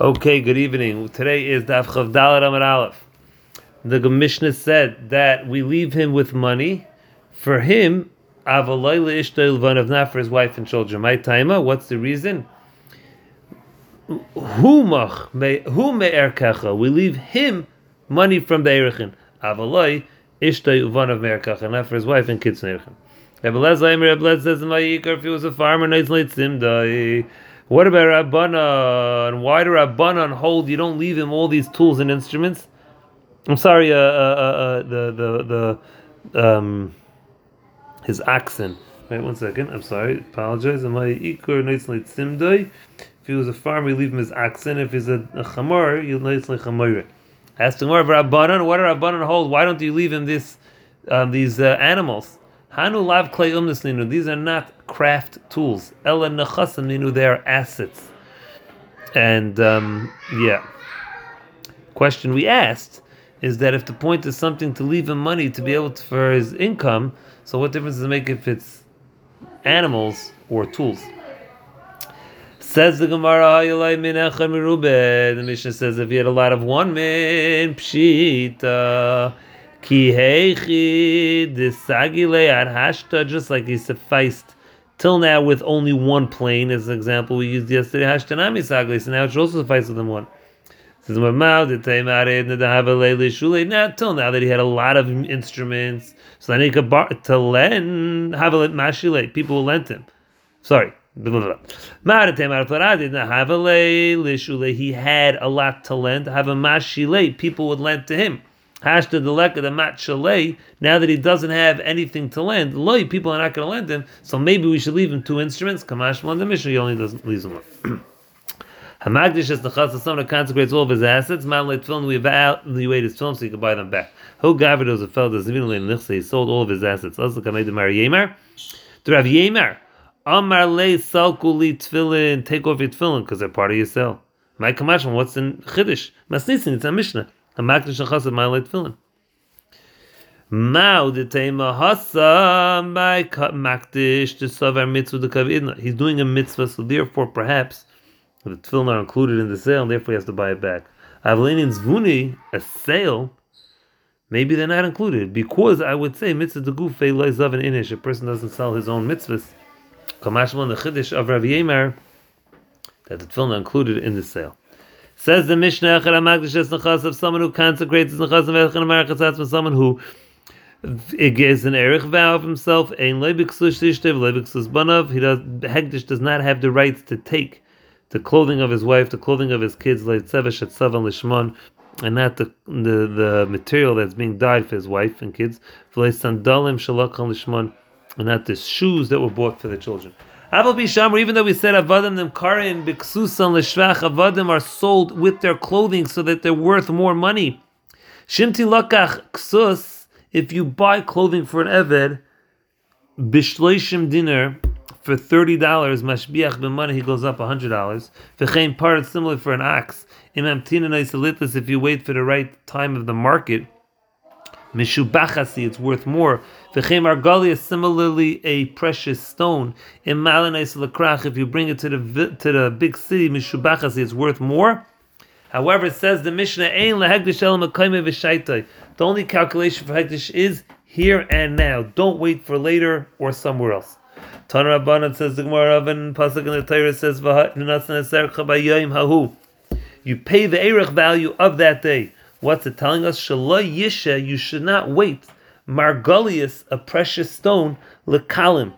Okay, good evening. Today is Daf Chav Dalet Amar Aleph. The Mishnah said that we leave him with money for him, Avalayla Ishtail not for his wife and children. My taima, what's the reason? Humach, who me'er kecha. We leave him money from the Erechin. Avalay Ishtail Vanav me'er kecha, not for his wife and kids. Rebelez Laimer, Rebelez says if he was a farmer, nice late simdai. What about Rabbanan? Why do Rabbanan hold you don't leave him all these tools and instruments? I'm sorry, uh, uh, uh, uh the the the um, his accent. Wait one second. I'm sorry. Apologize. Am I ikur? If he was a farmer, you leave him his accent. If he's a, a chamor, you nicely chamor. Ask the more Rabbanan. What do Rabbanan hold? Why don't you leave him this um, these uh, animals? Hanu lav klei umnislinu. These are not craft tools. Ella nechasaminu. They are assets. And um, yeah, question we asked is that if the point is something to leave him money to be able to, for his income, so what difference does it make if it's animals or tools? Says the Gemara, the Mishnah says if he had a lot of one man, pshita. Ki heichi disagile ad hashta, just like he sufficed till now with only one plane, as an example we used yesterday, hashtanami sagli, so now it should also suffice with them one. Now, till now that he had a lot of instruments, so then he could bar, to lend havalet mashile, people will lend him. Sorry. He had a lot to lend. Have a mashile, people would lend to him. Hashta deleka the mat. Now that he doesn't have anything to lend, loy people are not going to lend him. So maybe we should leave him two instruments. Kamash one the Mishnah, he only doesn't leave them one. Hamagdish is the chas someone consecrates all of his assets. Man let film we evaluate his film so you can buy them back. Who a fellow that's even in He sold all of his assets. Also, can I do Mary Yemar? To have Yemar. Amar le salkuli tefillin. Take off your tefillin because they're part of your sale. My kamash, what's in Chiddush? Masnisin, it's a Mishnah. Hamakdish Chasav Ma'alei Tefillin. Mao the tema hasa by makdish to savar mitzvah the kavidna. He's doing a mitzvah, so therefore perhaps the tefillin are included in the sale, and therefore he has to buy it back. Avlenin zvuni a sale, maybe they're not included because I would say mitzvah the gufe loizav and inish. A person doesn't sell his own mitzvahs. Kamashman the chiddush of Rav Yemer that the tefillin are included in the sale. Says the Mishnah, of someone who consecrates his nechas someone who gives an erich vow of himself. He does hegdish does not have the rights to take the clothing of his wife, the clothing of his kids, and not the, the the material that's being dyed for his wife and kids. and not the shoes that were bought for the children. Bishamr, even though we said Avadim them Karin Biksusan Lishvach, Avadim are sold with their clothing so that they're worth more money. Shimti Lakach Ksus, if you buy clothing for an Eved, Bishloishim dinner for thirty dollars, Mashbiach b'money he goes up hundred dollars. V'chein part similar for an ox. Imam Tina if you wait for the right time of the market. Mishubachasi, it's worth more. V'chem argali is similarly a precious stone. In malanais lakrach, if you bring it to the to the big city, mishubachasi, it's worth more. However, it says the Mishnah ein lahegdish el The only calculation for hegdish is here and now. Don't wait for later or somewhere else. Tanur Rabbanan says the Gemara of and pasuk in the Torah says v'hatnasan eser hahu. You pay the erech value of that day. What's it telling us? Shaloi yisha, you should not wait. Margolius, a precious stone, lekalim,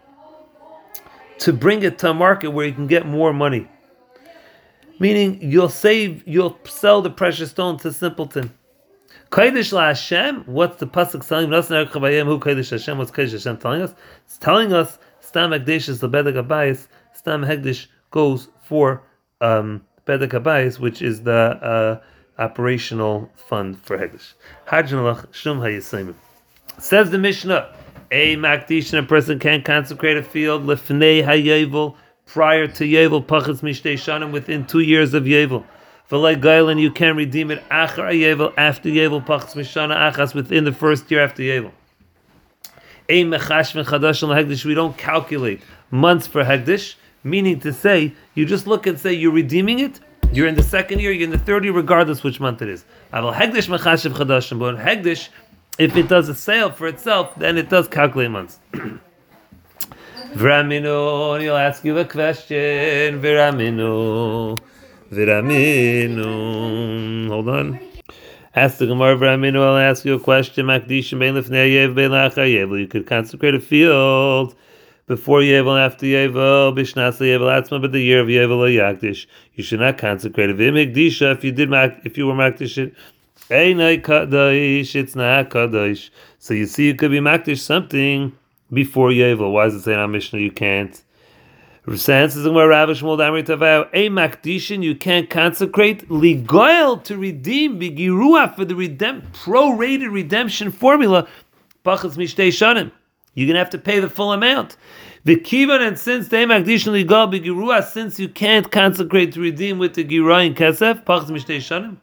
to bring it to a market where you can get more money. Meaning you'll save, you'll sell the precious stone to simpleton. Kodesh la Hashem, what's the pasuk telling us? Who Kodesh Hashem? What's Kodesh Hashem telling us? It's telling us Stam Hekdesh is the Bedek Abayis. Stam Hekdesh goes for um, Bedek Abayis, which is the uh, operational fund for Hegdish. Hajnalach Shum Hayisimim. Says the Mishnah, a Makdish and a person can consecrate a field lefnei hayevel prior to Yevel pachas mishtei shanim within two years of Yevel. V'lei gailin you can redeem it achar Yevel after Yevel pachas mishana achas within the first year after Yevel. A mechash mechadash hegdish we don't calculate months for hegdish, meaning to say you just look and say you're redeeming it You're in the second year, you're in the third year, regardless which month it is. Hegdish machashiv chadashim, but hegdish, if it does a sale for itself, then it does calculate months. V'raminu, he'll ask you a question. V'raminu, v'raminu. Hold on. Ask the Gemara V'raminu, I'll ask you a question. Makdishim bein lefnei yev bein. You could consecrate a field before Yevel after Yevel, Bishnasa Yevel Atzma, but the year of Yevel Yakdish, you should not consecrate it. If you did, if you were Makdish it, it's not Kaddish. So you see, you could be Makdish something before Yevel. Why is it say in our Mishnah you can't? Says is where Rav Shmuel Damri Tavau, a makdishin you can't consecrate ligoil to redeem bigirua for the redemp prorated redemption formula. Pachas mishtei shanim. You're gonna have to pay the full amount. The kivan and since they makdishin ligoil bigirua, since you can't consecrate to redeem with the girah in kesef, pachas mishtei shanim.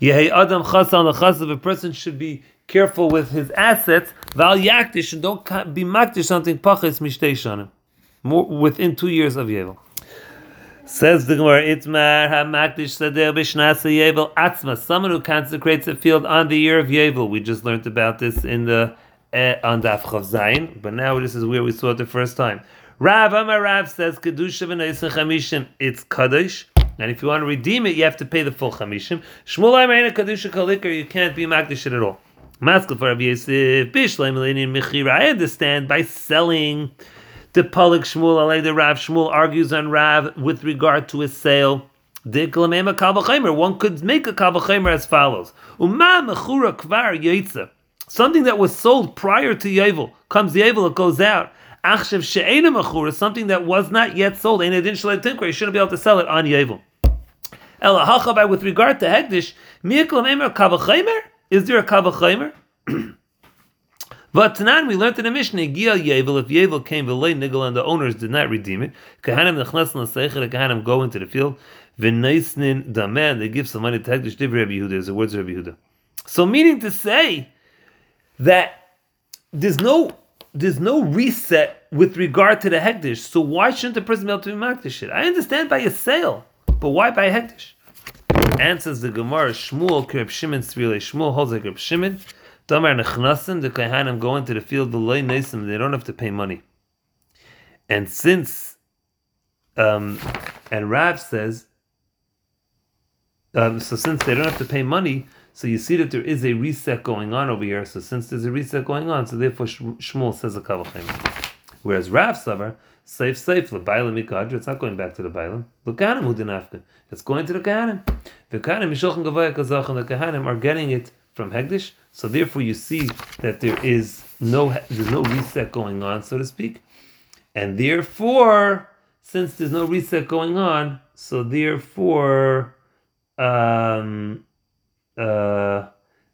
Yehi adam chas on the chas of a person should be careful with his assets. Val yakdish and don't be makdish something pachas mishtei shanim within two years of Yevel. Says the Gemara, Itmar hamakdish sadeh b'shnasa Yevel atzma. Someone who consecrates a field on the year of Yevel. We just learned about this in the on Daf Chav Zayin, but now this is where we saw it the first time. Rav Amar Rav says kedusha v'neisen chamishim. It's kaddish. And if you want to redeem it, you have to pay the full chamishim. Shmuel Amayna Kadusha Kalikar, you can't be makdish at all. Maskal for Rabbi Yosef, Bishleim Mechira. I understand by selling the Palik Shmuel, Alei the Rav Shmuel argues on Rav with regard to his sale. One could make a kavachemer as follows: Uma mechura kvar yitza. Something that was sold prior to Yevel comes Yevel, it goes out. Achshav she'ena mechura, something that was not yet sold. And it tinkra, you shouldn't be able to sell it on Yevel. Elahachabai with regard to Hegdish, miyaklam emer kavachemer. Is there a kavachemer? But Tanan, we learned in the Mishnah, Gia Yevel, if Yevel came v'lei nigel and the owners did not redeem it, Kahanim nechnas l'seicher, Kahanim go into the field, v'neisnin daman, they give some money to Hekdesh Div Rabbi Yehuda, is the words of Rabbi Yehuda. So meaning to say that there's no there's no reset with regard to the Hekdesh, so why shouldn't the person be able to be Makdish it? I understand by a sale, but why by Hekdesh? Answers the Gemara, Shmuel, Kereb Shimon, Shmuel holds like Shimon, Damar nechnasim, the Kohanim go into the field below Nesim, they don't have to pay money. And since, um, and Rav says, um, so since they don't have to pay money, so you see that there is a reset going on over here. So since there's a reset going on, so therefore Shmuel says a kavachem. Whereas Rav Savar, safe, safe, lebailim mikadra, it's not going back to the bailim. Lukanim udinafka, it's going to the kahanim. The kahanim mishochin gavaya and the kahanim are getting it from Hegdish. So therefore, you see that there is no there's no reset going on, so to speak, and therefore, since there's no reset going on, so therefore, um, uh,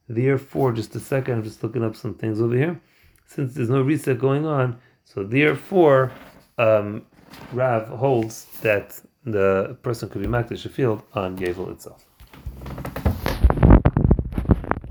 therefore, just a second, I'm just looking up some things over here. Since there's no reset going on, so therefore, um, Rav holds that the person could be makdish a field on Yevel itself.